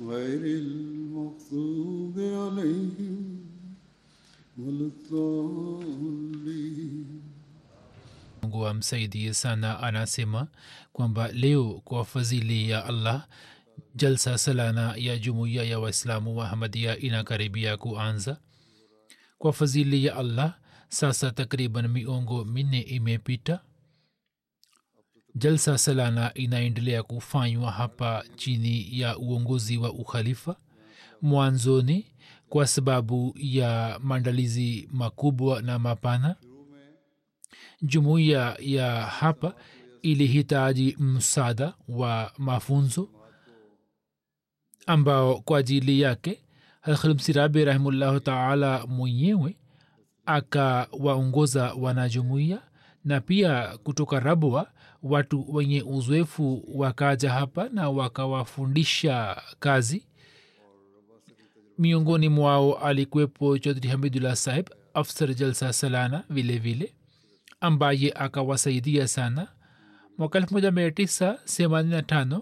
غير المغضوب عليهم ولا الضالين mungu amsaidie sana anasema kwamba leo kwa fadhili ya allah jalsa salana ya jumuiya ya waislamu wa ahmadia inakaribia kuanza kwa fadhili ya allah sasa takriban miongo minne imepita jalsa salana inaendelea kufanywa hapa chini ya uongozi wa ukhalifa mwanzoni kwa sababu ya maandalizi makubwa na mapana. Jumuiya ya hapa ilihitaji msaada wa mafunzo ambao kwa ajili yake halkhalmsirabi rahimullahu taala mwenyewe akawaongoza wanajumuiya na pia kutoka rabwa watu wenye uzoefu wakaja hapa na wakawafundisha kazi. Miongoni mwao alikuwepo chodhri hamidullah saheb afsar jalsa salana vile vile ambaye akawasaidia sana. Mwaka 1985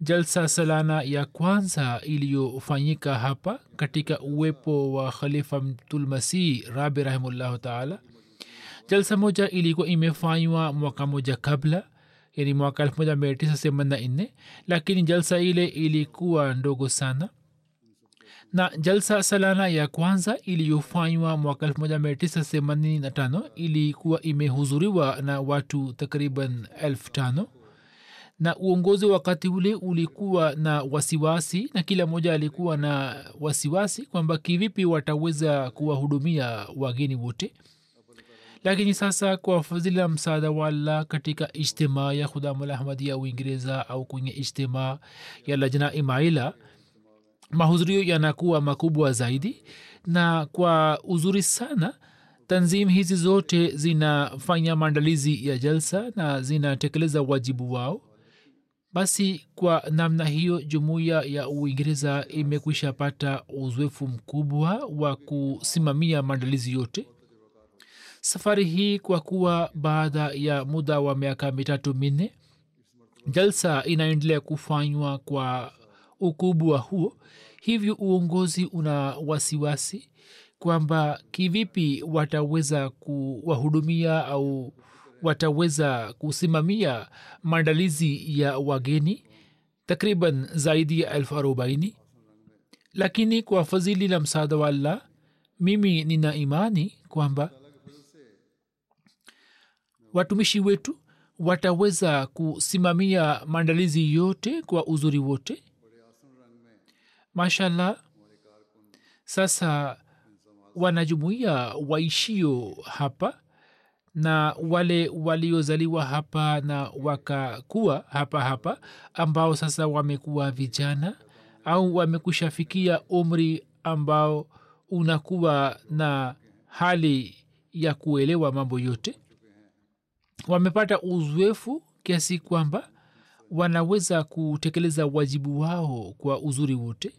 jalsa salana ya kwanza iliyofanyika hapa katika uwepo wa khalifa mtulmasihi rabi rahimullahu taala. Jalsa moja ilikuwa imefanywa mwaka moja kabla yani mwaka 1984 lakini jalsa ile ilikuwa ndogo sana. Na jalsa salana ya kwanza iliyofanywa mwaka 1985 ilikuwa imehudhuriwa na watu takriban elfu tano. Na uongozi wakati ule ulikuwa na wasiwasi na kila mmoja alikuwa na wasiwasi kwamba kivipi wataweza kuwahudumia wageni wote lakini sasa kwa fadhili ya msaada wa allah katika ijtimaa ya khudamulahmadi ya uingereza au kwenye ijtimaa ya lajna imaila mahudhurio yanakuwa makubwa zaidi. Na kwa uzuri sana tanzim hizi zote zinafanya maandalizi ya jalsa na zinatekeleza wajibu wao. Basi kwa namna hiyo jumuiya ya uingereza imekwisha pata uzoefu mkubwa wa kusimamia maandalizi yote safari hii kwa kuwa baada ya muda wa miaka mitatu minne jalsa inaendelea kufanywa kwa ukubwa huo hivyo uongozi una wasiwasi kwamba kivipi wataweza kuwahudumia au wataweza kusimamia maandalizi ya wageni takriban zaidi ya elfu arobaini. Lakini kwa fadhili na msaada wa allah mimi nina imani kwamba watumishi wetu wataweza kusimamia maandalizi yote kwa uzuri wote. Mashallah sasa wanajumuia waishio hapa na wale waliozaliwa hapa na wakakuwa hapa hapa ambao sasa wamekuwa vijana au wamekushafikia umri ambao unakuwa na hali ya kuelewa mambo yote wamepata uzoefu kiasi kwamba wanaweza kutekeleza wajibu wao kwa uzuri wote.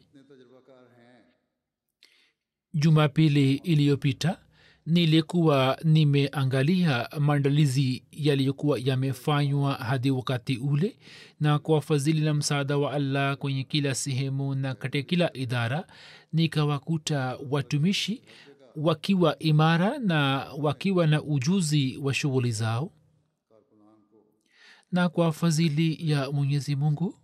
Jumapili iliyopita nilikuwa nimeangalia maandalizi yaliyokuwa yamefanywa hadi wakati ule na kwa fadhili na msaada wa allah kwenye kila sehemu na katika kila idara nikawakuta watumishi wakiwa imara na wakiwa na ujuzi wa shughuli zao na kwa fadhili ya mwenyezi mungu.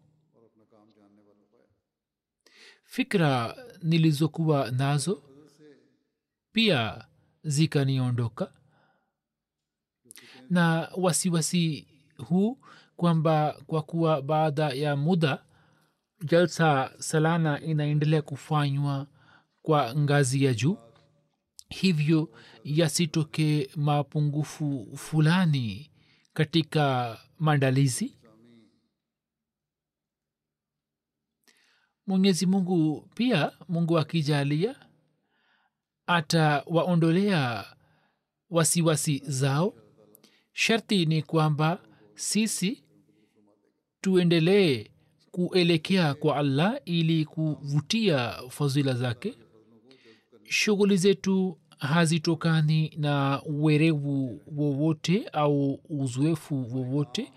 Fikra nilizokuwa nazo pia zikaniondoka na wasiwasi huu kwamba kwa kuwa baada ya muda jalsa salana inaendelea kufanywa kwa ngazi ya juu hivyo yasitoke mapungufu fulani katika maandalizi. Mwenyezi mungu pia mungu akijalia atawaondolea wasiwasi zao. Sharti ni kwamba sisi tuendelee kuelekea kwa allah ili kuvutia fadhila zake. Shughuli zetu hazitokani na uwerevu wowote au uzoefu wowote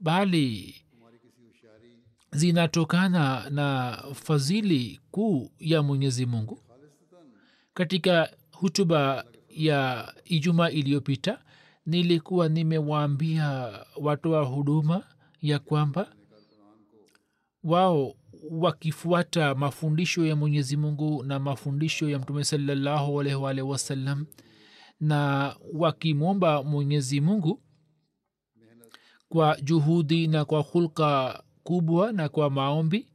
bali zinatokana na fadhili kuu ya mwenyezi mungu. Katika hutuba ya ijuma iliyopita nilikuwa nimewaambia watoa huduma ya kwamba wao wakifuata mafundisho ya mwenyezi mungu na mafundisho ya mtume salallahu alaihi wasallam na wakimwomba mwenyezi mungu kwa juhudi na kwa hulka kubwa na kwa maombi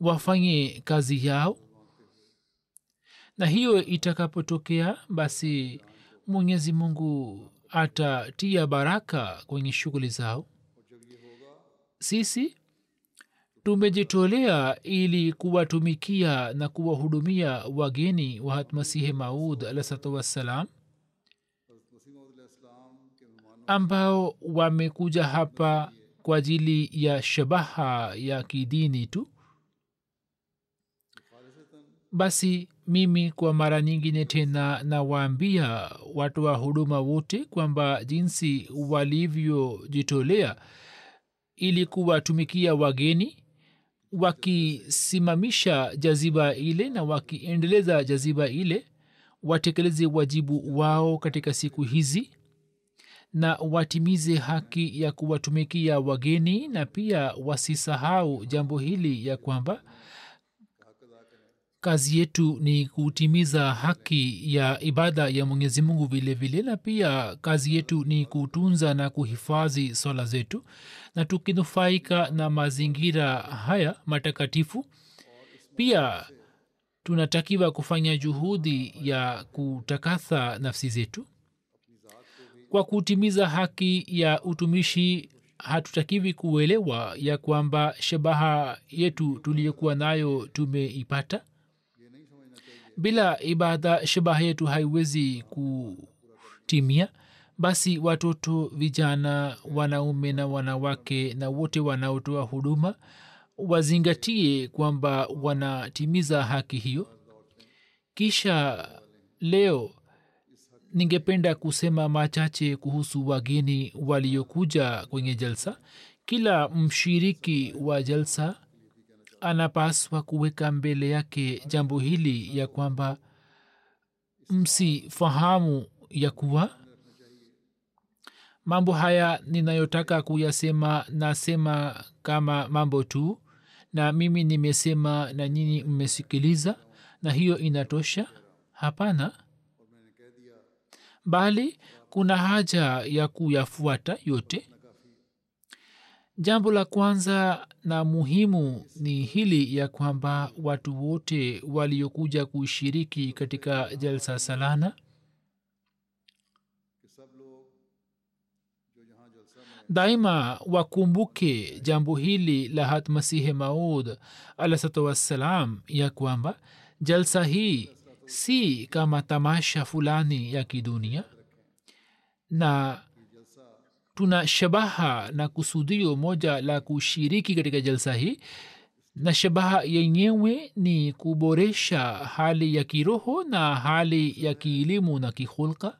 wafanye kazi yao. Na hiyo itakapotokea basi mwenyezi mungu atatia baraka kwenye shughuli zao. Sisi tumejitolea ili kuwatumikia na kuwahudumia wageni wa hatmasihi maud alahsatu wassalam ambao wamekuja hapa kwa ajili ya shabaha ya kidini tu. Basi mimi kwa mara nyingine tena nawaambia watu wa huduma wote kwamba jinsi walivyojitolea ili kuwatumikia wageni wakisimamisha jaziba ile na wakiendeleza jaziba ile watekeleze wajibu wao katika siku hizi na watimize haki ya kuwatumikia wageni na pia wasisahau jambo hili ya kwamba kazi yetu ni kutimiza haki ya ibada ya mwenyezi mungu vile vile na pia kazi yetu ni kutunza na kuhifadhi swala zetu na tukinufaika na mazingira haya matakatifu pia tunatakiwa kufanya juhudi ya kutakatha nafsi zetu. Kwa kutimiza haki ya utumishi hatutakiwi kuelewa ya kwamba shabaha yetu tuliyokuwa nayo tumeipata bila ibada shabaha yetu haiwezi kutimia basi watoto vijana wanaume na wanawake na wote wanaotoa huduma wazingatie kwamba wanatimiza haki hiyo. Kisha leo ningependa kusema machache kuhusu wageni waliokuja kwenye jalsa. Kila mshiriki wa jalsa anapaswa kuweka mbele yake jambo hili ya kwamba msifahamu ya kuwa mambo haya ninayotaka kuyasema nasema kama mambo tu na mimi nimesema na nyinyi mmesikiliza na hiyo inatosha? Hapana. Bali kuna haja ya kuyafuata yote. Jambo la kwanza na muhimu ni hili ya kwamba watu wote waliokuja kushiriki katika jalsa salana daima wakumbuke jambo hili la hatmasihi maud alahsatu wassalam ya kwamba jalsa hii si kama tamasha fulani ya kidunia na tuna shabaha na kusudio moja la kushiriki katika jalsa hii. Na shabaha yenyewe ni kuboresha hali ya kiroho na hali ya kielimu na kihulka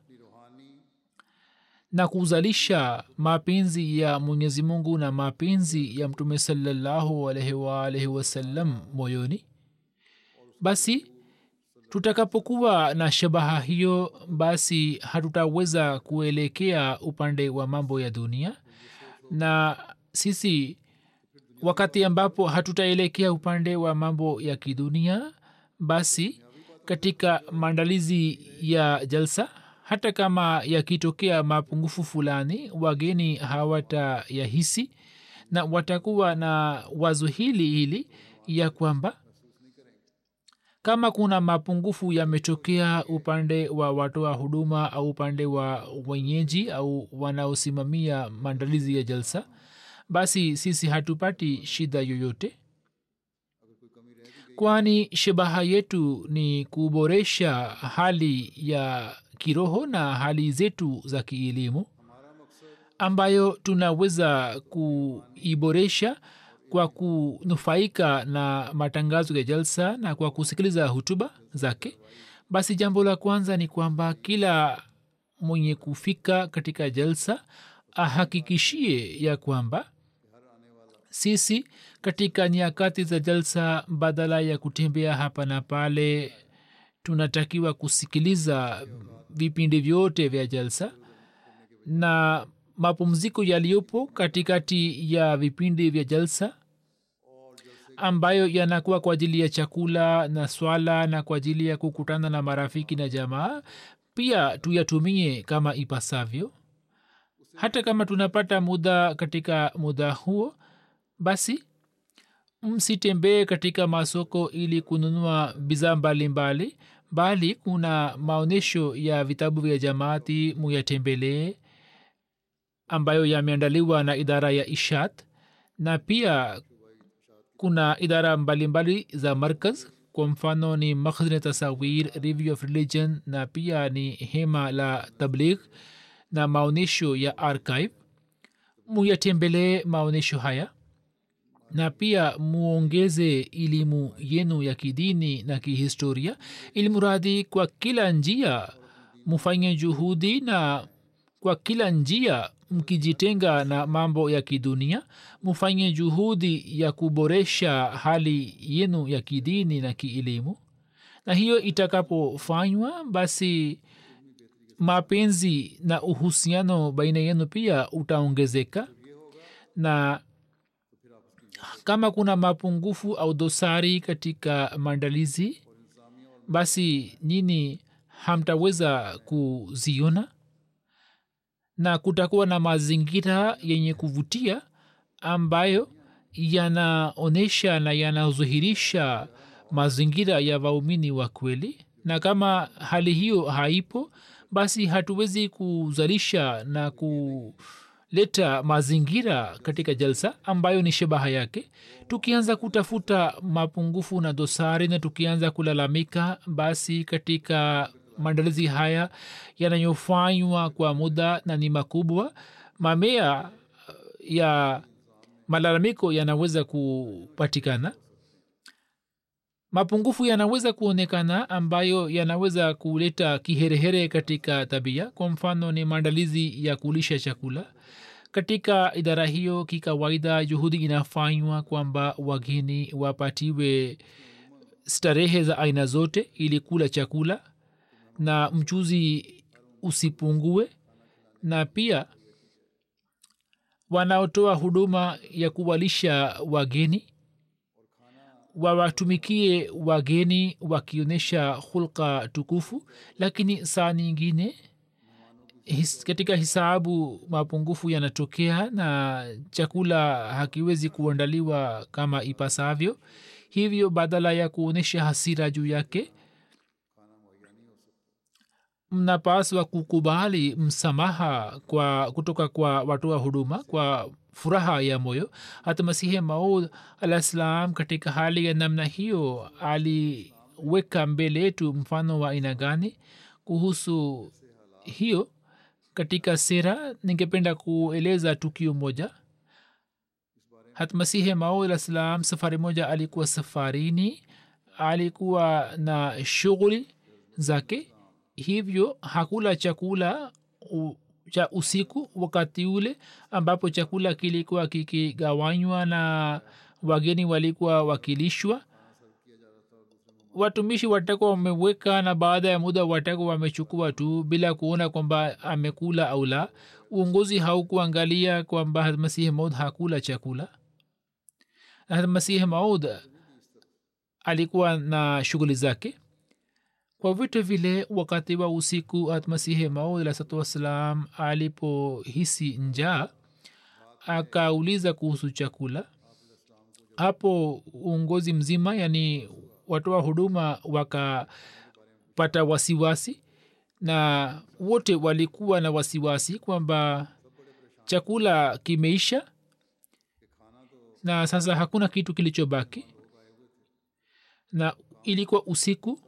na kuzalisha mapenzi ya mwenyezi mungu na mapenzi ya mtume salallahu alaihi waalaihi wasallam moyoni. Basi tutakapokuwa na shabaha hiyo basi hatutaweza kuelekea upande wa mambo ya dunia. Na sisi wakati ambapo hatutaelekea upande wa mambo ya kidunia basi katika maandalizi ya jalsa hata kama yakitokea mapungufu fulani wageni hawatayahisi na watakuwa na wazo hili hili ya kwamba kama kuna mapungufu yametokea upande wa watoa huduma au upande wa wenyeji au wanaosimamia maandalizi ya jalsa basi sisi hatupati shida yoyote. Kwani shabaha yetu ni kuboresha hali ya kiroho na hali zetu za kielimu ambayo tunaweza kuiboresha kwa kunufaika na matangazo ya jalsa na kwa kusikiliza hutuba zake basi jambo la kwanza ni kwamba kila mwenye kufika katika jalsa ahakikishie ya kwamba sisi katika nyakati za jalsa badala ya kutembea hapa na pale tunatakiwa kusikiliza vipindi vyote vya jalsa na mapumziko yaliyopo katikati ya vipindi vya jalsa ambayo yanakuwa kwa ajili ya chakula na swala na kwa ajili ya kukutana na marafiki na jamaa pia tuyatumie kama ipasavyo. Hata kama tunapata muda katika muda huo basi msitembee katika masoko ili kununua bidhaa mbalimbali bali kuna maonyesho ya vitabu vya jamaati muyatembelee ambayo yameandaliwa na idara ya ishat na pia kuna idara mbalimbali mbali za markaz kwa mfano ni makhzne tasawir review of religion na pia ni hema la tabligh na maonyesho ya archive. Muyatembelee maonyesho haya na pia muongeze elimu yenu ya kidini na kihistoria ili mradi kwa kila njia mufanye juhudi na kwa kila njia mkijitenga na mambo ya kidunia mfanye juhudi ya kuboresha hali yenu ya kidini na kielimu. Na hiyo itakapofanywa basi mapenzi na uhusiano baina yenu pia utaongezeka. Na kama kuna mapungufu au dosari katika maandalizi basi nini hamtaweza kuziona na kutakuwa na mazingira yenye kuvutia ambayo yanaonyesha na yanadhihirisha mazingira ya waumini wa kweli. Na kama hali hiyo haipo basi hatuwezi kuzalisha na kuleta mazingira katika jalsa ambayo ni shabaha yake. Tukianza kutafuta mapungufu na dosari na tukianza kulalamika basi katika maandalizi haya yanayofanywa kwa muda na ni makubwa. Mamea ya malalamiko yanaweza kupatikana. Mapungufu yanaweza kuonekana ambayo yanaweza kuleta kiherehere katika tabia. Kwa mfano ni maandalizi ya kulisha chakula. Katika idara hiyo kikawaida juhudi inafanywa kwamba wageni wapatiwe starehe za aina zote ili kula chakula na mchuzi usipungue na pia wanaotoa huduma ya kuwalisha wageni wawatumikie wageni wakionyesha hulka tukufu. Lakini saa nyingine his, katika hisabu mapungufu yanatokea na chakula hakiwezi kuandaliwa kama ipasavyo. Hivyo badala ya kuonyesha hasira juu yake mnapaswa kukubali msamaha kwa kutoka kwa watoa huduma kwa furaha ya moyo. Hata masihi maud alah ssalam katika hali ya namna hiyo aliweka mbele yetu mfano wa aina gani? Kuhusu hiyo katika sera ningependa kueleza tukio moja. Hatmasihi maud alah salam safari moja alikuwa safarini alikuwa na shughuli zake hivyo hakula chakula u, cha usiku wakati ule ambapo chakula kilikuwa kikigawanywa na wageni walikuwa wakilishwa. Watumishi watakuwa wameweka na baada ya muda watakuwa wamechukua tu bila kuona kwamba amekula au la. Uongozi haukuangalia kwamba masihi maud hakula chakula. Masihi maud alikuwa na shughuli zake kwa vitu vile wakati wa usiku atmasihe maud alahsatu wassalam alipohisi njaa akauliza kuhusu chakula. Hapo uongozi mzima yani watoa huduma wakapata wasiwasi na wote walikuwa na wasiwasi kwamba chakula kimeisha na sasa hakuna kitu kilichobaki. Na ilikuwa usiku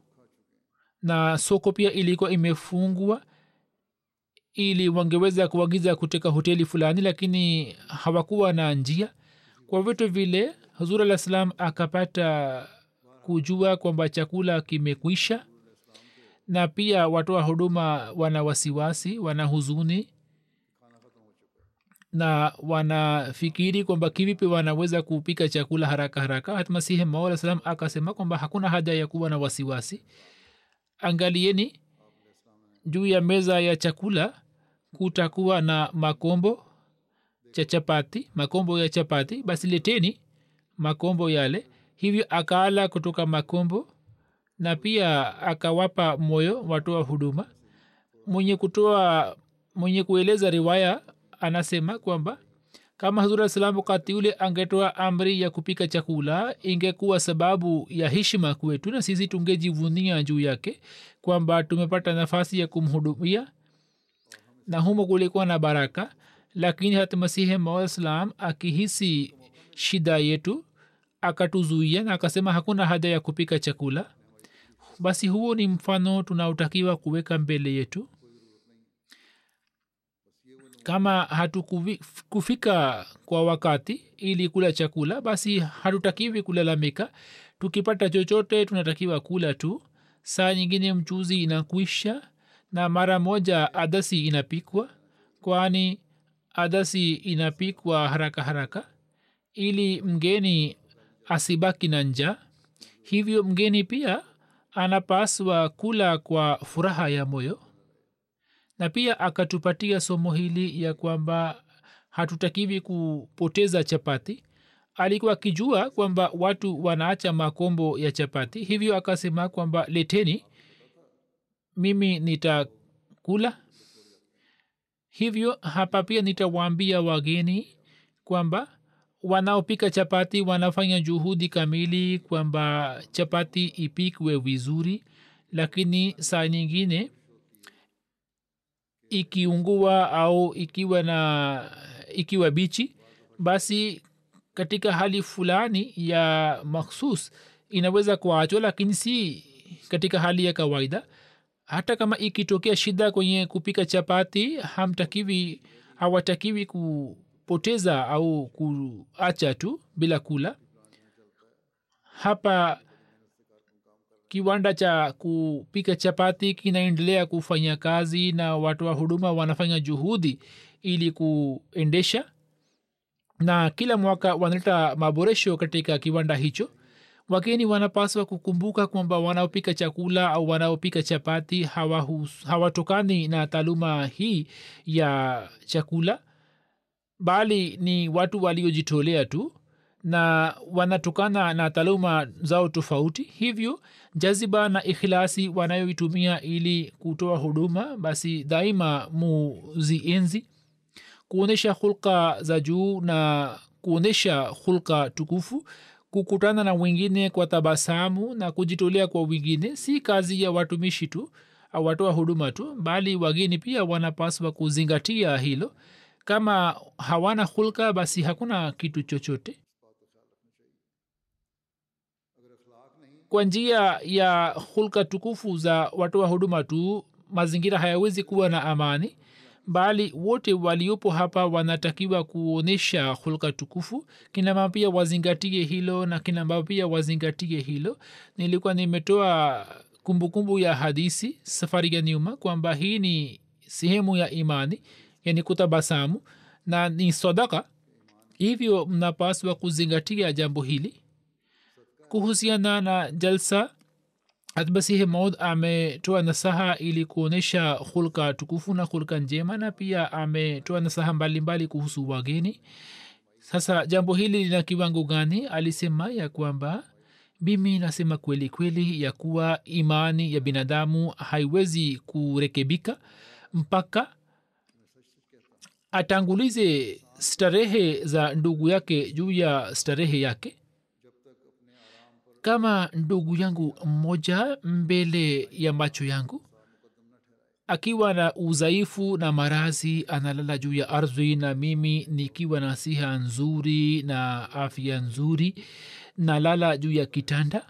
na soko pia ilikuwa imefungwa ili wangeweza kuagiza kutoka hoteli fulani lakini hawakuwa na njia. Kwa vitu vile hazur alah salam akapata kujua kwamba chakula kimekwisha na pia watoa huduma wana wasiwasi wana huzuni na wanafikiri kwamba kivipi wanaweza kupika chakula haraka haraka. Hatmasihi maala salam akasema kwamba hakuna haja ya kuwa na wasiwasi angalieni juu ya meza ya chakula kutakuwa na makombo cha chapati makombo ya chapati. Basi leteni makombo yale. Hivyo akaala kutoka makombo na pia akawapa moyo watoa huduma. Mwenye kutoa mwenye kueleza riwaya anasema kwamba kama hazur salam wakati ule angetoa amri ya kupika chakula ingekuwa sababu ya heshima kwetu na sisi tungejivunia juu yake kwamba tumepata nafasi ya kumhudumia na humo kulikuwa na baraka. Lakini hata masihi maa salam akihisi shida yetu akatuzuia na akasema hakuna haja ya kupika chakula. Basi huo ni mfano tunaotakiwa kuweka mbele yetu kama hatukufika kwa wakati ili kula chakula basi hatutakiwi kulalamika. Tukipata chochote tunatakiwa kula tu. Saa nyingine mchuzi inakwisha na mara moja adasi inapikwa kwani adasi inapikwa haraka haraka ili mgeni asibaki na njaa. Hivyo mgeni pia anapaswa kula kwa furaha ya moyo na pia akatupatia somo hili ya kwamba hatutakiwi kupoteza chapati. Alikuwa akijua kwamba watu wanaacha makombo ya chapati. Hivyo akasema kwamba leteni mimi nitakula. Hivyo hapa pia nitawaambia wageni kwamba wanaopika chapati wanafanya juhudi kamili kwamba chapati ipikwe vizuri. Lakini saa nyingine ikiungua au ikiwa na ikiwa bichi basi katika hali fulani ya makhsus inaweza kuachwa lakini si katika hali ya kawaida. Hata kama ikitokea shida kwenye kupika chapati hamtakiwi hawatakiwi kupoteza au kuacha tu bila kula. Hapa kiwanda cha kupika chapati kinaendelea kufanya kazi na watu wa huduma wanafanya juhudi ili kuendesha. Na kila mwaka wanaleta maboresho katika kiwanda hicho. Wageni wanapaswa kukumbuka kwamba wanaopika chakula au wanaopika chapati hawatokani hawa na taaluma hii ya chakula bali ni watu waliojitolea tu na wanatokana na taaluma zao tofauti. Hivyo jaziba na ikhilasi wanayoitumia ili kutoa huduma basi daima muzienzi kuonyesha hulka za juu na kuonyesha hulka tukufu. Kukutana na wengine kwa tabasamu na kujitolea kwa wengine. Si kazi ya watumishi tu watoa huduma tu bali wageni pia wanapaswa kuzingatia hilo. Kama hawana hulka basi hakuna kitu chochote kwa njia ya hulka tukufu za watoa huduma tu mazingira hayawezi kuwa na amani bali wote waliopo hapa wanatakiwa kuonyesha hulka tukufu. Kinamama pia wazingatie hilo na kinamama pia wazingatie hilo. Nilikuwa nimetoa kumbukumbu ya hadisi safari ya nyuma kwamba hii ni sehemu ya imani yani kutabasamu na ni sadaka. Hivyo mnapaswa kuzingatia jambo hili kuhusiana na jalsa. Atbasihi maud ametoa nasaha ili kuonyesha hulka tukufu na hulka njema na pia ametoa nasaha mbalimbali kuhusu wageni. Sasa jambo hili lina kiwango gani? Alisema ya kwamba mimi nasema kweli kweli ya kuwa imani ya binadamu haiwezi kurekebika mpaka atangulize starehe za ndugu yake juu ya starehe yake kama ndugu yangu mmoja mbele ya macho yangu akiwa na udhaifu na marazi analala juu ya ardhi na mimi nikiwa na siha nzuri na afya nzuri nalala juu ya kitanda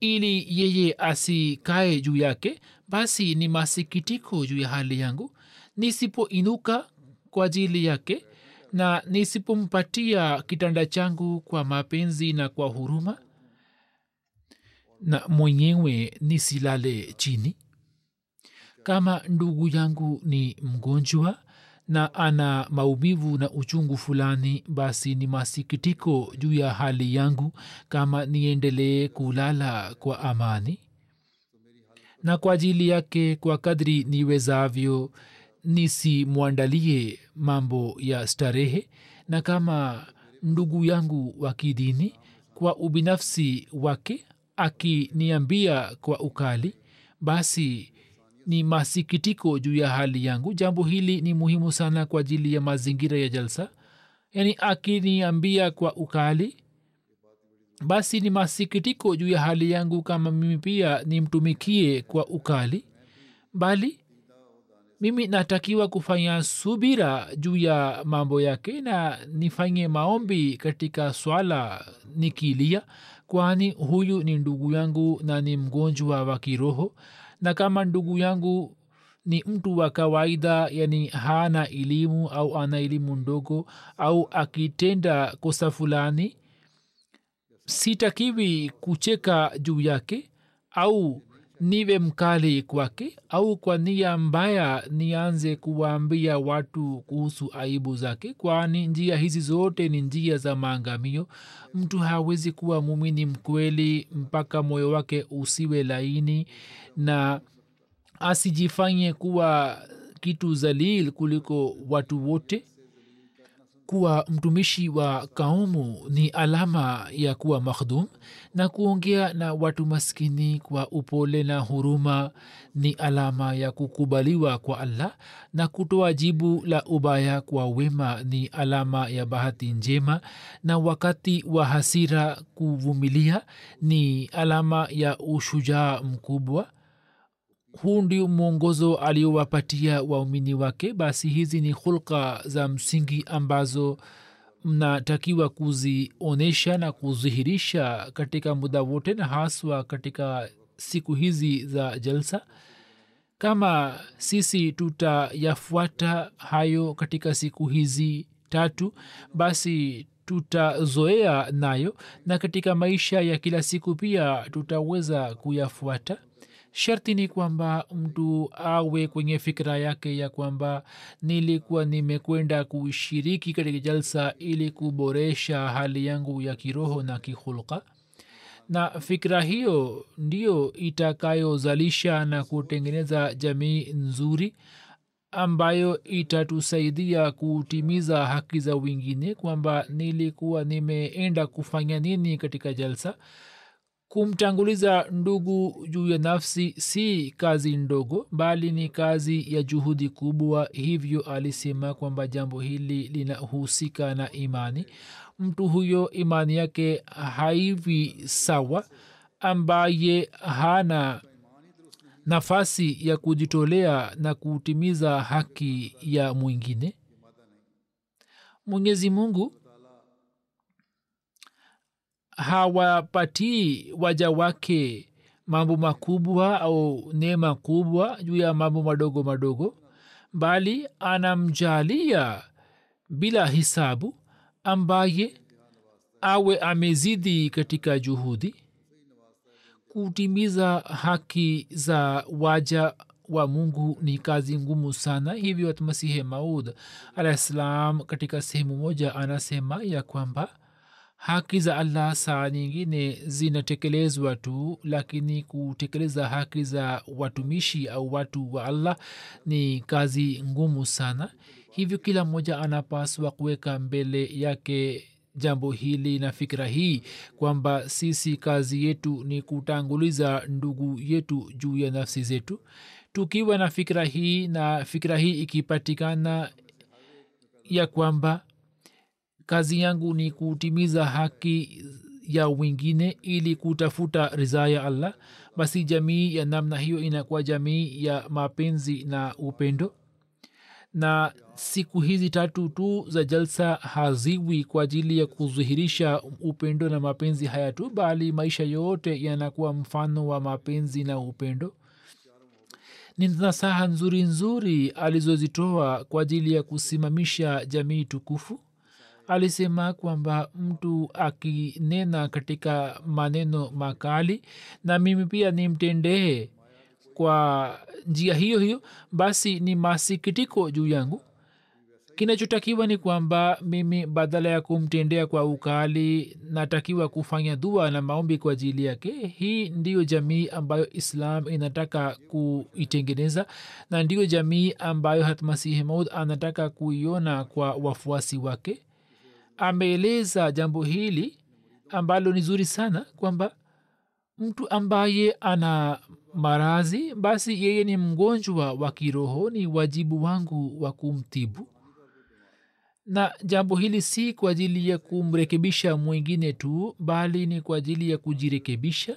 ili yeye asikae juu yake basi ni masikitiko juu ya hali yangu. Nisipoinuka kwa ajili yake na nisipompatia kitanda changu kwa mapenzi na kwa huruma? Na mwenyewe nisilale chini? Kama ndugu yangu ni mgonjwa na ana maumivu na uchungu fulani basi ni masikitiko juu ya hali yangu kama niendelee kulala kwa amani. Na kwa ajili yake kwa kadri niwezavyo nisimwandalie mambo ya starehe na kama ndugu yangu wa kidini kwa ubinafsi wake akiniambia kwa ukali basi ni masikitiko juu ya hali yangu. Jambo hili ni muhimu sana kwa ajili ya mazingira ya jalsa. Yaani akiniambia kwa ukali basi ni masikitiko juu ya hali yangu kama mimi pia nimtumikie kwa ukali. Bali mimi natakiwa kufanya subira juu ya mambo yake na nifanye maombi katika swala nikilia kwani huyu ni ndugu yangu na ni mgonjwa wa kiroho. Na kama ndugu yangu ni mtu wa kawaida yani hana elimu au ana elimu ndogo au akitenda kosa fulani sitakiwi kucheka juu yake au niwe mkali kwake au kwa nia mbaya nianze kuwaambia watu kuhusu aibu zake kwani njia hizi zote ni njia za maangamio. Mtu hawezi kuwa mumini mkweli mpaka moyo wake usiwe laini na asijifanye kuwa kitu zalil kuliko watu wote kuwa mtumishi wa kaumu ni alama ya kuwa makhdum na kuongea na watu maskini kwa upole na huruma ni alama ya kukubaliwa kwa allah na kutoa jibu la ubaya kwa wema ni alama ya bahati njema na wakati wa hasira kuvumilia ni alama ya ushujaa mkubwa huu ndio mwongozo aliowapatia waumini wake. Basi hizi ni hulka za msingi ambazo mnatakiwa kuzionyesha na kudhihirisha katika muda wote na haswa katika siku hizi za jalsa. Kama sisi tutayafuata hayo katika siku hizi tatu basi tutazoea nayo na katika maisha ya kila siku pia tutaweza kuyafuata sharti ni kwamba mtu awe kwenye fikira yake ya kwamba nilikuwa nimekwenda kushiriki katika jalsa ili kuboresha hali yangu ya kiroho na kihulka na fikira hiyo ndiyo itakayozalisha na kutengeneza jamii nzuri ambayo itatusaidia kutimiza haki za wengine kwamba nilikuwa nimeenda kufanya nini katika jalsa kumtanguliza ndugu juu ya nafsi si kazi ndogo bali ni kazi ya juhudi kubwa. Hivyo alisema kwamba jambo hili linahusika na imani. Mtu huyo imani yake haivi sawa ambaye hana nafasi ya kujitolea na kutimiza haki ya mwingine. Mwenyezi mungu hawapatii waja wake mambo makubwa au neema kubwa juu ya mambo madogo madogo bali anamjalia bila hisabu ambaye awe amezidi katika juhudi kutimiza haki za waja wa mungu ni kazi ngumu sana. Hivyo masihe maud alah ssalam katika sehemu moja anasema ya kwamba haki za allah saa nyingine zinatekelezwa tu lakini kutekeleza haki za watumishi au watu wa allah ni kazi ngumu sana. Hivyo kila mmoja anapaswa kuweka mbele yake jambo hili na fikira hii kwamba sisi kazi yetu ni kutanguliza ndugu yetu juu ya nafsi zetu. Tukiwa na fikira hii na fikira hii ikipatikana ya kwamba kazi yangu ni kutimiza haki ya wengine ili kutafuta ridhaa ya allah. Basi jamii ya namna hiyo inakuwa jamii ya mapenzi na upendo. Na siku hizi tatu tu za jalsa haziwi kwa ajili ya kudhihirisha upendo na mapenzi haya tu bali maisha yote yanakuwa mfano wa mapenzi na upendo. Ni nasaha nzuri nzuri alizozitoa kwa ajili ya kusimamisha jamii tukufu alisema kwamba mtu akinena katika maneno makali na mimi pia nimtendee kwa njia hiyo hiyo basi ni masikitiko juu yangu. Kinachotakiwa ni kwamba mimi badala ya kumtendea kwa ukali natakiwa kufanya dua na maombi kwa ajili yake. Hii ndiyo jamii ambayo islam inataka kuitengeneza na ndiyo jamii ambayo hatmasihi maud anataka kuiona kwa wafuasi wake ameeleza jambo hili ambalo ni zuri sana kwamba mtu ambaye ana marazi basi yeye ni mgonjwa wa kiroho ni wajibu wangu wa kumtibu. Na jambo hili si kwa ajili ya kumrekebisha mwingine tu bali ni kwa ajili ya kujirekebisha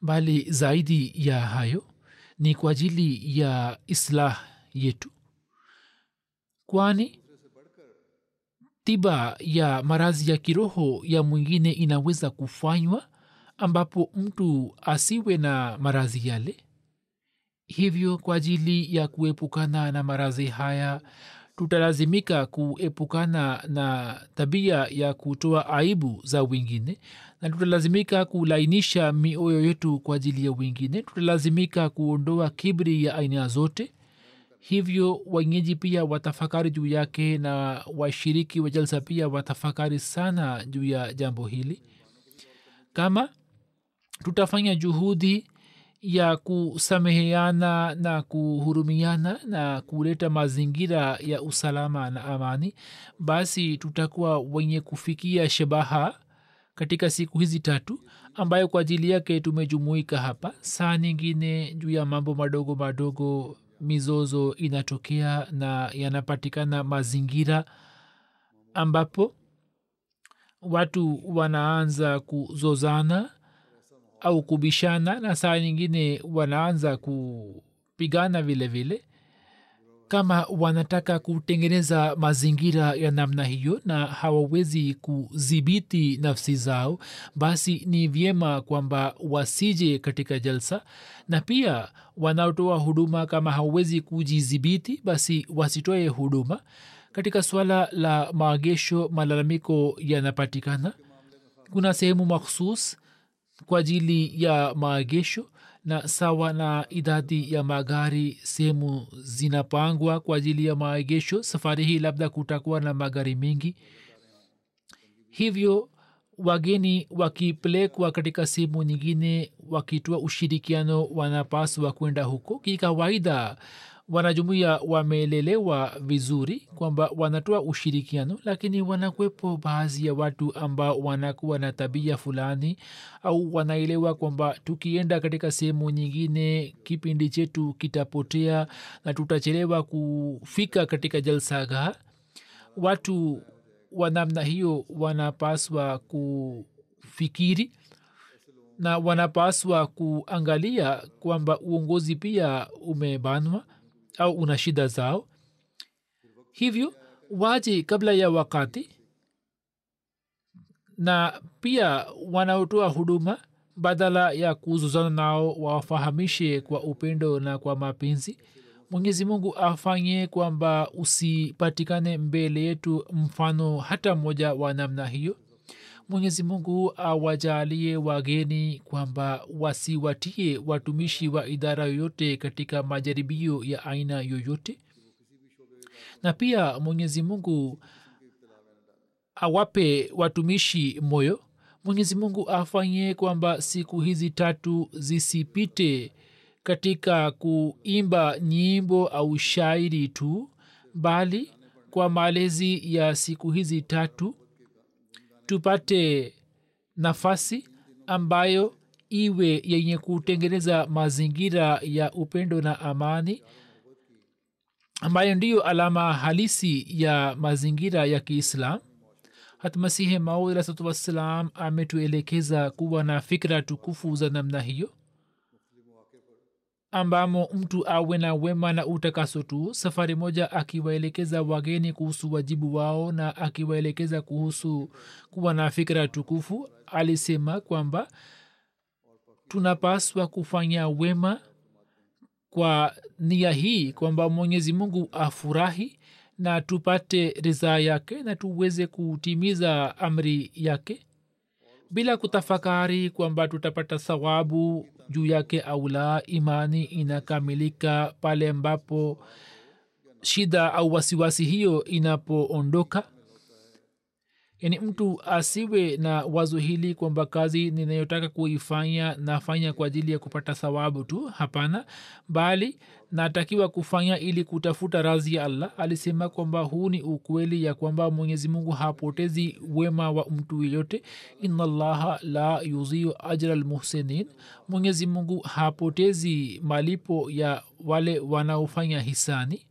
bali zaidi ya hayo ni kwa ajili ya islah yetu kwani tiba ya maradhi ya kiroho ya mwingine inaweza kufanywa ambapo mtu asiwe na maradhi yale? Hivyo kwa ajili ya kuepukana na maradhi haya tutalazimika kuepukana na tabia ya kutoa aibu za wengine na tutalazimika kulainisha mioyo yetu kwa ajili ya wengine. Tutalazimika kuondoa kibri ya aina zote hivyo wenyeji pia watafakari juu yake na washiriki wa jalsa pia watafakari sana juu ya jambo hili. Kama tutafanya juhudi ya kusameheana na kuhurumiana na kuleta mazingira ya usalama na amani basi tutakuwa wenye kufikia shabaha katika siku hizi tatu ambayo kwa ajili yake tumejumuika hapa. Saa nyingine juu ya mambo madogo madogo mizozo inatokea na yanapatikana mazingira ambapo watu wanaanza kuzozana au kubishana na saa nyingine wanaanza kupigana vile vile. Kama wanataka kutengeneza mazingira ya namna hiyo na hawawezi kudhibiti nafsi zao basi ni vyema kwamba wasije katika jalsa. Na pia wanaotoa huduma kama hauwezi kujidhibiti basi wasitoe huduma. Katika swala la maagesho malalamiko yanapatikana. Kuna sehemu makhsus kwa ajili ya maagesho na sawa na idadi ya magari sehemu zinapangwa kwa ajili ya maegesho safari hii labda kutakuwa na magari mengi. Hivyo wageni wakipelekwa katika sehemu nyingine wakitoa ushirikiano wanapaswa kwenda huko. Kikawaida wanajumuia wamelelewa vizuri kwamba wanatoa ushirikiano lakini wanakwepo baadhi ya watu ambao wanakuwa na tabia fulani au wanaelewa kwamba tukienda katika sehemu nyingine kipindi chetu kitapotea na tutachelewa kufika katika jalsaga watu wa namna hiyo wanapaswa kufikiri na wanapaswa kuangalia kwamba uongozi pia umebanwa au una shida zao. Hivyo waje kabla ya wakati na pia wanaotoa huduma badala ya kuzuzana nao wafahamishe kwa upendo na kwa mapenzi mwenyezi mungu afanye kwamba usipatikane mbele yetu mfano hata mmoja wa namna hiyo. Mwenyezi mungu awajalie wageni kwamba wasiwatie watumishi wa idara yoyote katika majaribio ya aina yoyote. Na pia mwenyezi mungu awape watumishi moyo. Mwenyezi mungu afanye kwamba siku hizi tatu zisipite katika kuimba nyimbo au shairi tu bali kwa malezi ya siku hizi tatu tupate nafasi ambayo iwe yenye kutengeneza mazingira ya upendo na amani ambayo ndiyo alama halisi ya mazingira ya kiislam hatmasihi maud alahsatu wassalam ametuelekeza kuwa na fikra tukufu za namna hiyo ambamo mtu awe na wema na utakaso tu safari moja akiwaelekeza wageni kuhusu wajibu wao na akiwaelekeza kuhusu kuwa na fikira tukufu alisema kwamba tunapaswa kufanya wema kwa nia hii kwamba mwenyezi mungu afurahi na tupate ridhaa yake na tuweze kutimiza amri yake bila kutafakari kwamba tutapata thawabu juu yake aula imani inakamilika pale ambapo shida au wasiwasi hiyo inapoondoka yaani mtu asiwe na wazo hili kwamba kazi ninayotaka kuifanya nafanya kwa ajili ya kupata thawabu tu hapana. Bali natakiwa kufanya ili kutafuta razi ya allah. Alisema kwamba huu ni ukweli ya kwamba mwenyezi mungu hapotezi wema wa mtu yeyote. Inallaha la yuziu ajra lmuhsinin mwenyezi mungu hapotezi malipo ya wale wanaofanya hisani.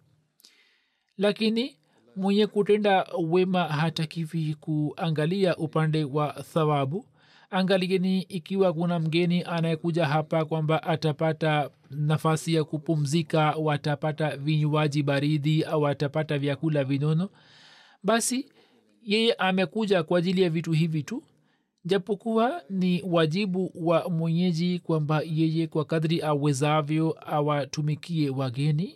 Lakini mwenye kutenda wema hatakivi kuangalia upande wa thawabu. Angalieni ikiwa kuna mgeni anayekuja hapa kwamba atapata nafasi ya kupumzika au atapata vinywaji baridi au atapata vyakula vinono basi yeye amekuja kwa ajili ya vitu hivi tu. Japokuwa ni wajibu wa mwenyeji kwamba yeye kwa kadri awezavyo awatumikie wageni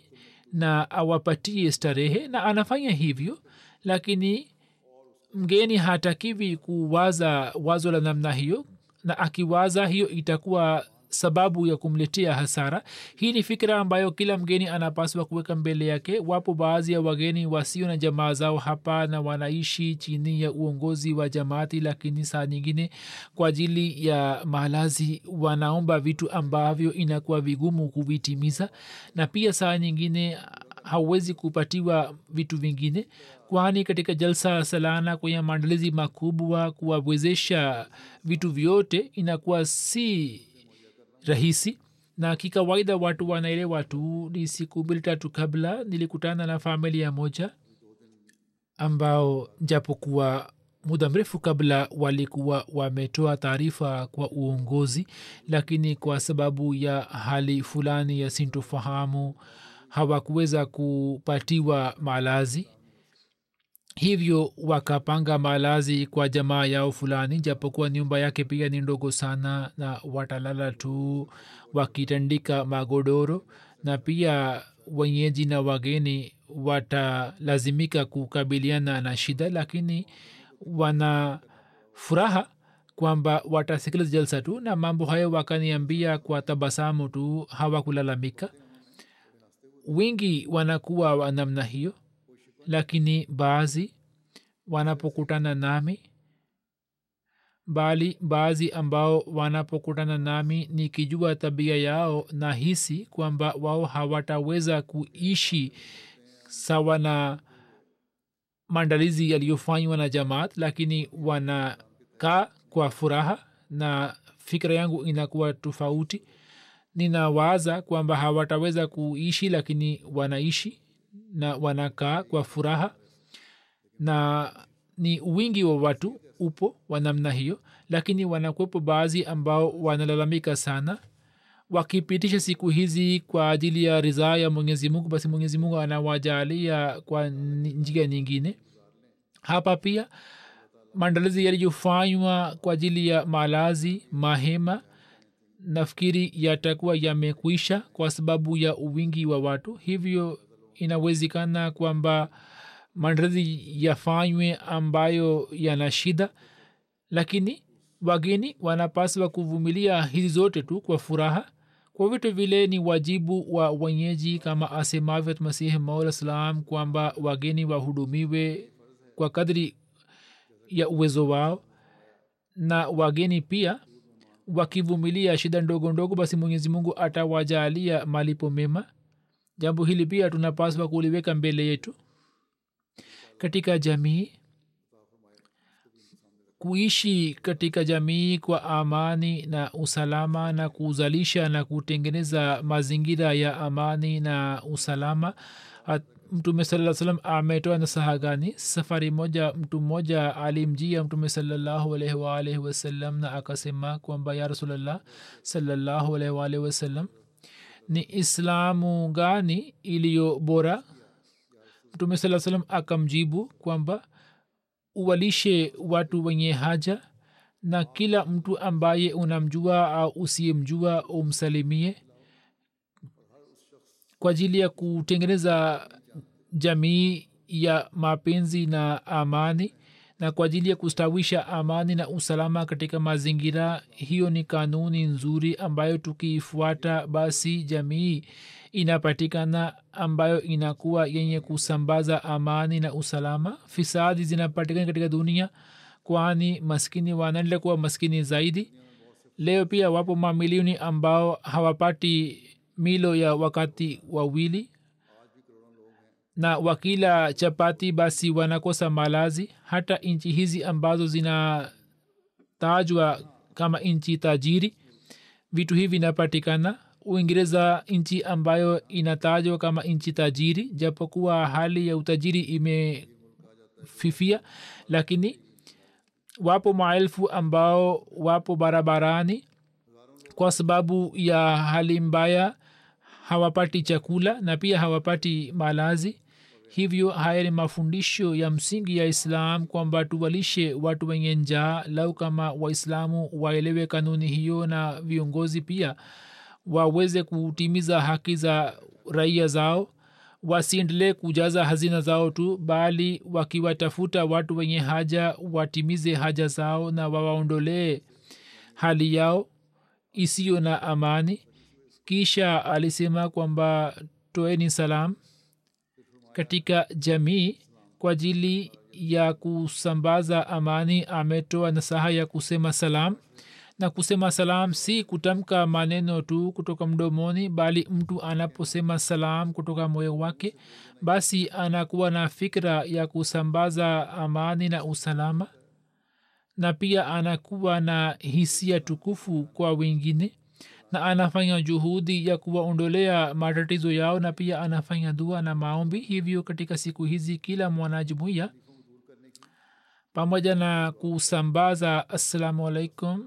na awapatie starehe na anafanya hivyo lakini mgeni hatakiwi kuwaza wazo la namna hiyo na akiwaza hiyo itakuwa sababu ya kumletea hasara. Hii ni fikira ambayo kila mgeni anapaswa kuweka mbele yake. Wapo baadhi ya wageni wasio na jamaa zao hapa na wanaishi chini ya uongozi wa jamaati lakini saa nyingine kwa ajili ya malazi wanaomba vitu ambavyo inakuwa vigumu kuvitimiza. Na pia saa nyingine hauwezi kupatiwa vitu vingine kwani katika jalsa salana kwenye maandalizi makubwa kuwawezesha vitu vyote inakuwa si rahisi. Na kikawaida watu wanaelewa tu ni siku mbili tatu kabla nilikutana na familia moja ambao japokuwa muda mrefu kabla walikuwa wametoa taarifa kwa uongozi lakini kwa sababu ya hali fulani ya sintofahamu hawakuweza kupatiwa malazi hivyo wakapanga malazi kwa jamaa yao fulani japokuwa nyumba yake pia ni ndogo sana na watalala tu wakitandika magodoro. Na pia wenyeji na wageni watalazimika kukabiliana na shida lakini wana furaha kwamba watasikiliza jalsa tu. Na mambo hayo wakaniambia kwa tabasamu tu hawakulalamika wingi wanakuwa wa namna hiyo lakini baadhi wanapokutana nami bali baadhi ambao wanapokutana nami nikijua tabia yao nahisi kwamba wao hawataweza kuishi sawa na maandalizi yaliyofanywa na jamaat lakini wanakaa kwa furaha na fikira yangu inakuwa tofauti. Ninawaza kwamba hawataweza kuishi lakini wanaishi na wanakaa kwa furaha na ni wingi wa watu upo wa namna hiyo lakini wanakwepo baadhi ambao wanalalamika sana. Wakipitisha siku hizi kwa ajili ya ridhaa ya mwenyezi mungu basi mwenyezi mungu anawajalia kwa njia nyingine. Hapa pia maandalizi yaliyofanywa kwa ajili ya malazi mahema nafikiri yatakuwa yamekwisha kwa sababu ya uwingi wa watu. Hivyo inawezekana kwamba maradhi yafanywe ambayo yana shida lakini wageni wanapaswa kuvumilia hizi zote tu kwa furaha. Kwa vitu vile ni wajibu wa wenyeji kama asemavyo masihi maula salam kwamba wageni wahudumiwe kwa kadri ya uwezo wao. Na wageni pia wakivumilia shida ndogo ndogo basi mwenyezi mungu atawajalia malipo mema jambo hili pia tunapaswa kuliweka mbele yetu katika jamii kuishi katika jamii kwa amani na usalama na kuzalisha na kutengeneza mazingira ya amani na usalama. Mtume saa salam ametoa nasaha gani? Safari moja mtu mmoja alimjia mtume salallahu wasalam na akasema kwamba ya rasulllah salallahu wasalam wasallam ni islamu gani iliyo bora? Mtume saa salam akamjibu kwamba uwalishe watu wenye haja na kila mtu ambaye unamjua au usiyemjua umsalimie kwa ajili ya kutengeneza jamii ya mapenzi na amani na kwa ajili ya kustawisha amani na usalama katika mazingira. Hiyo ni kanuni nzuri ambayo tukiifuata basi jamii inapatikana ambayo inakuwa yenye kusambaza amani na usalama. Fisadi zinapatikana katika dunia kwani maskini wanaendelea kuwa maskini zaidi. Leo pia wapo mamilioni ambao hawapati milo ya wakati wawili na wakila chapati basi wanakosa malazi. Hata nchi hizi ambazo zinatajwa kama nchi tajiri vitu hivi vinapatikana. Uingereza nchi ambayo inatajwa kama nchi tajiri japokuwa hali ya utajiri imefifia lakini wapo maelfu ambao wapo barabarani kwa sababu ya hali mbaya hawapati chakula na pia hawapati malazi. Hivyo haya ni mafundisho ya msingi ya islam kwamba tuwalishe watu wenye njaa lau kama waislamu waelewe kanuni hiyo na viongozi pia waweze kutimiza haki za raia zao wasiendelee kujaza hazina zao tu bali wakiwatafuta watu wenye haja watimize haja zao na wawaondolee hali yao isiyo na amani kisha alisema kwamba toeni salam katika jamii kwa ajili ya kusambaza amani. Ametoa nasaha ya kusema salam na kusema salam si kutamka maneno tu kutoka mdomoni bali mtu anaposema salam kutoka moyo wake basi anakuwa na fikra ya kusambaza amani na usalama na pia anakuwa na hisia tukufu kwa wengine na anafanya juhudi ya kuwaondolea matatizo yao na pia anafanya dua na maombi. Hivyo katika siku hizi kila mwanajumuiya pamoja na kusambaza assalamu alaikum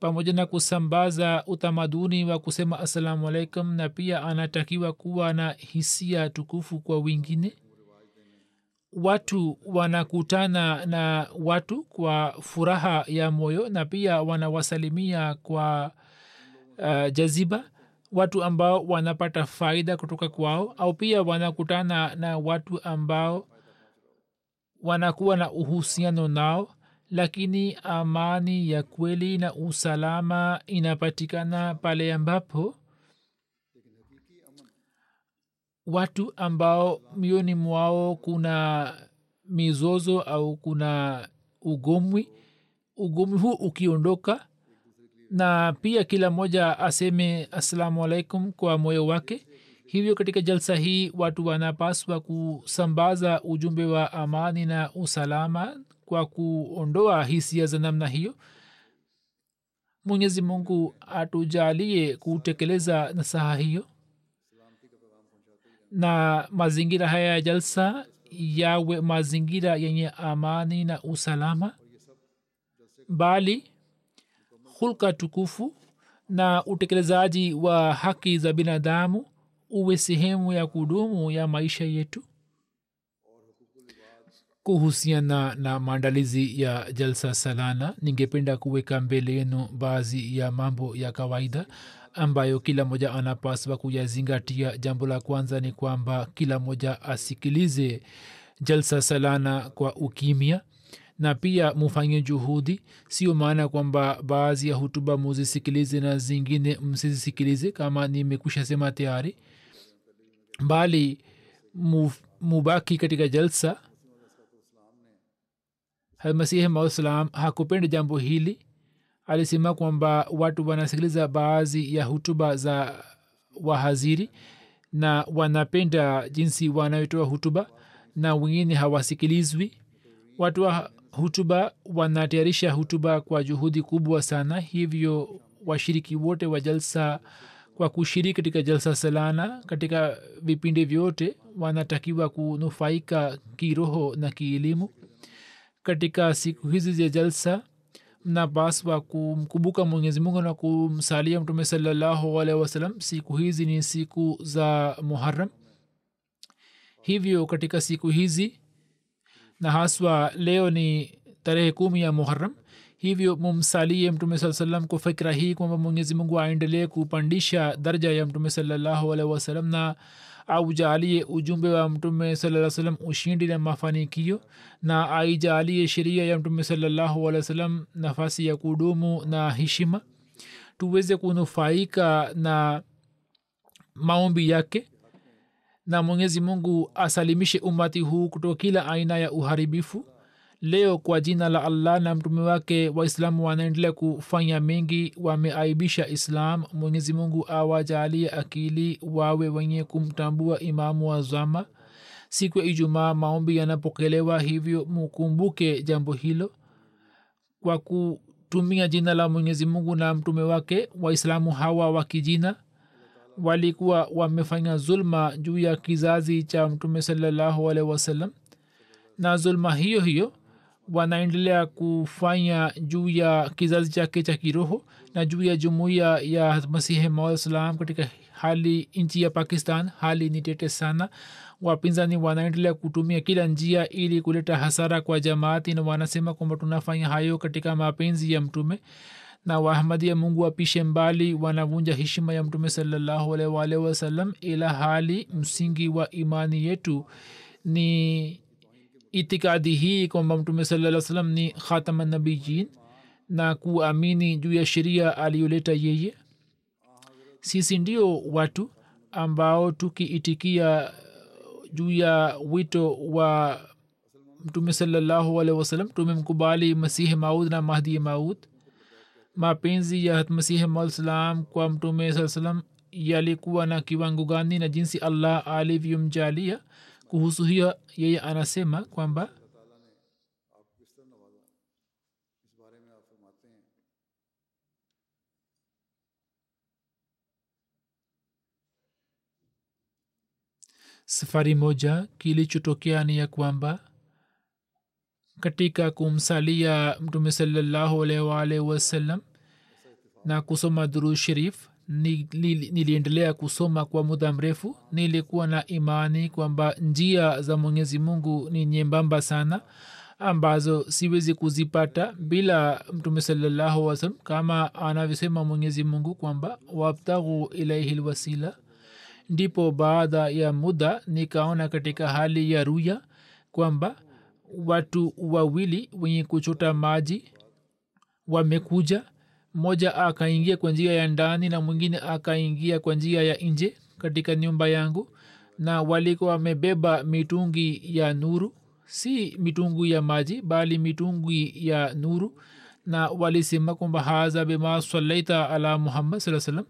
pamoja na kusambaza utamaduni wa kusema assalamu alaikum na pia anatakiwa kuwa na hisia tukufu kwa wengine. Watu wanakutana na watu kwa furaha ya moyo na pia wanawasalimia kwa uh, jaziba watu ambao wanapata faida kutoka kwao au pia wanakutana na watu ambao wanakuwa na uhusiano nao lakini amani ya kweli na usalama inapatikana pale ambapo watu ambao mioni mwao kuna mizozo au kuna ugomwi ugomwi huu ukiondoka na pia kila mmoja aseme assalamu alaikum kwa moyo wake. Hivyo katika jalsa hii watu wanapaswa kusambaza ujumbe wa amani na usalama kwa kuondoa hisia za namna hiyo. Mwenyezi mungu atujalie kutekeleza nasaha hiyo. Na mazingira haya ya jalsa yawe mazingira yenye amani na usalama. Bali hulka tukufu na utekelezaji wa haki za binadamu uwe sehemu ya kudumu ya maisha yetu? Kuhusiana na maandalizi ya jalsa salana ningependa kuweka mbele yenu baadhi ya mambo ya kawaida ambayo kila moja anapaswa kuyazingatia. Jambo la kwanza ni kwamba kila moja asikilize jalsa salana kwa ukimya na pia mufanye juhudi. Sio maana kwamba baadhi ya hutuba muzisikilize na zingine msizisikilize kama nimekwisha sema tayari. Bali mubaki katika jalsa. Masihi maussalam hakupenda jambo hili. Alisema kwamba watu wanasikiliza baadhi ya hutuba za wahaziri na wanapenda jinsi wanayotoa hutuba na wengine hawasikilizwi. Watu wa hutuba wanatayarisha hutuba kwa juhudi kubwa sana. Hivyo washiriki wote wa jalsa kwa kushiriki katika jalsa salana katika vipindi vyote wanatakiwa kunufaika kiroho na kielimu. Katika siku hizi za jalsa mnapaswa kumkumbuka mwenyezi mungu na kumsalia mtume salallahu alaihi wasallam. Siku hizi ni siku za muharam hivyo katika siku hizi na haswa leo ni tarehe kumi ya muharam hivyo mumsalie mtume saa salam kwa fikra hii kwamba mwenyezi mungu aendelee kupandisha daraja ya mtume salallahu alaihi wasalam na aujalie ujumbe wa mtume saa salam ushindi na mafanikio na aijalie sheria ya mtume salallahu alaihi wasalam nafasi ya kudumu na heshima. Tuweze kunufaika na maombi yake na mwenyezi mungu asalimishe umati huu kutoka kila aina ya uharibifu. Leo kwa jina la allah na mtume wake waislamu wanaendelea kufanya mengi wameaibisha islam. Mwenyezi mungu awajalie akili wawe wenye kumtambua imamu wa zama. Siku ya ijumaa maombi yanapokelewa hivyo mukumbuke jambo hilo. Kwa kutumia jina la mwenyezi mungu na mtume wake waislamu hawa wa kijina walikuwa wamefanya zulma juu ya kizazi cha mtume salallahu alaihi wasallam. Na zulma hiyo hiyo wanaendelea kufanya juu ya kizazi chake cha kiroho na juu ya jumuiya ya masihi masalam katika hali nchi ya pakistan. Hali ni tete sana. Wapinzani wanaendelea kutumia kila njia ili kuleta hasara kwa jamaati na wanasema kwamba tunafanya hayo katika mapenzi ya mtume na waahmadia mungu wapishe mbali wanavunja heshima ya mtume salallahu wasalam ila hali msingi wa imani yetu ni itikadi hii kwamba mtume salaa salam ni khatama nabijin na kuamini juu ya sheria aliyoleta yeye. Sisi ndio watu ambao tukiitikia juu ya wito wa mtume salallahu alehi wasalam tumemkubali masihi maud na mahdi maud mapenzi ya masihi maudsalam kwa mtume saa salam yalikuwa na kiwango gani na jinsi allah alivyomjalia? Kuhusu hiyo yeye anasema kwamba safari moja kilichotokea ni ya kwamba katika kumsalia mtume salallahu alaihi waalihi wasallam na kusoma dhuru sharif niliendelea ni, ni kusoma kwa muda mrefu. Nilikuwa na imani kwamba njia za mwenyezi mungu ni nyembamba sana ambazo siwezi kuzipata bila mtume salallahu wasalam kama anavyosema mwenyezi mungu kwamba wabtaghu ilaihi lwasila ndipo baada ya muda nikaona katika hali ya ruya kwamba watu wawili wenye kuchota maji wamekuja mmoja akaingia kwa njia ya ndani na mwingine akaingia kwa njia ya nje katika nyumba yangu na walikuwa wamebeba mitungi ya nuru. Si mitungu ya maji bali mitungi ya nuru. Na walisema kwamba haza bima salaita ala muhammad saa salam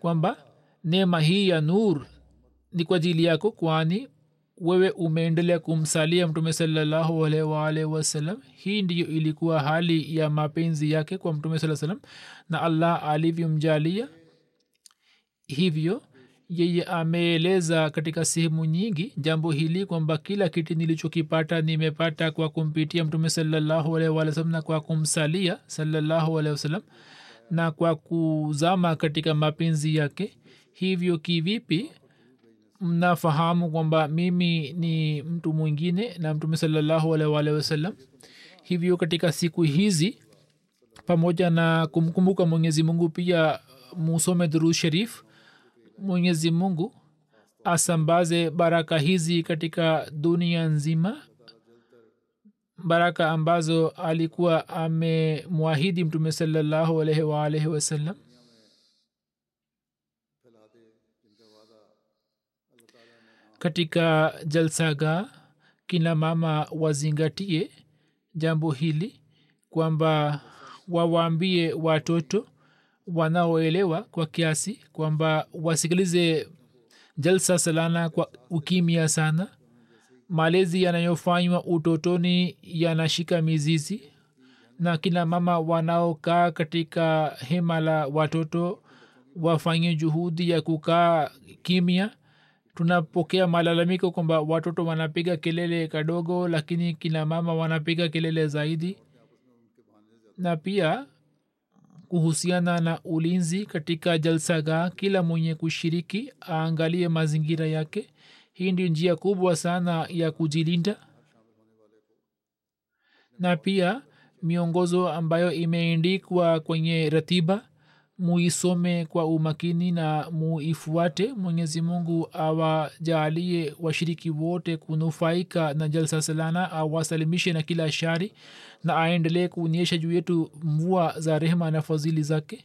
kwamba neema hii ya nur ni kwa ajili yako kwani wewe umeendelea kumsalia mtume salallahu alaihi hii ndiyo ilikuwa hali ya mapenzi yake kwa mtume saa salam na allah alivyomjalia. Hivyo yeye ameeleza katika sehemu nyingi jambo hili kwamba kila kiti nilichokipata nimepata kwa kumpitia mtume wasallam na kwa kumsalia salallahu na kwa kuzama katika mapenzi yake. Hivyo kivipi mnafahamu kwamba mimi ni mtu mwingine na mtume salallahu alaihi waalihi wasallam. Hivyo katika siku hizi pamoja na kumkumbuka mwenyezi mungu pia musome dhuru sharif mwenyezi mungu asambaze baraka hizi katika dunia nzima baraka ambazo alikuwa amemwahidi mtume salallahu alaihi waalaihi wasallam katika jalsaga kina mama wazingatie jambo hili kwamba wawaambie watoto wanaoelewa kwa kiasi kwamba wasikilize jalsa salana kwa ukimya sana. Malezi yanayofanywa utotoni yanashika mizizi na kina mama wanaokaa katika hema la watoto wafanye juhudi ya kukaa kimya tunapokea malalamiko kwamba watoto wanapiga kelele kadogo lakini kina mama wanapiga kelele zaidi. Na pia kuhusiana na ulinzi katika jalsaga kila mwenye kushiriki aangalie mazingira yake. Hii ndio njia kubwa sana ya kujilinda. Na pia miongozo ambayo imeendikwa kwenye ratiba muisome kwa umakini na muifuate. Mwenyezi mungu awajaalie washiriki wote kunufaika na jalsa salana awasalimishe na kila shari na aendelee kuonyesha juu yetu mvua za rehema na fadhili zake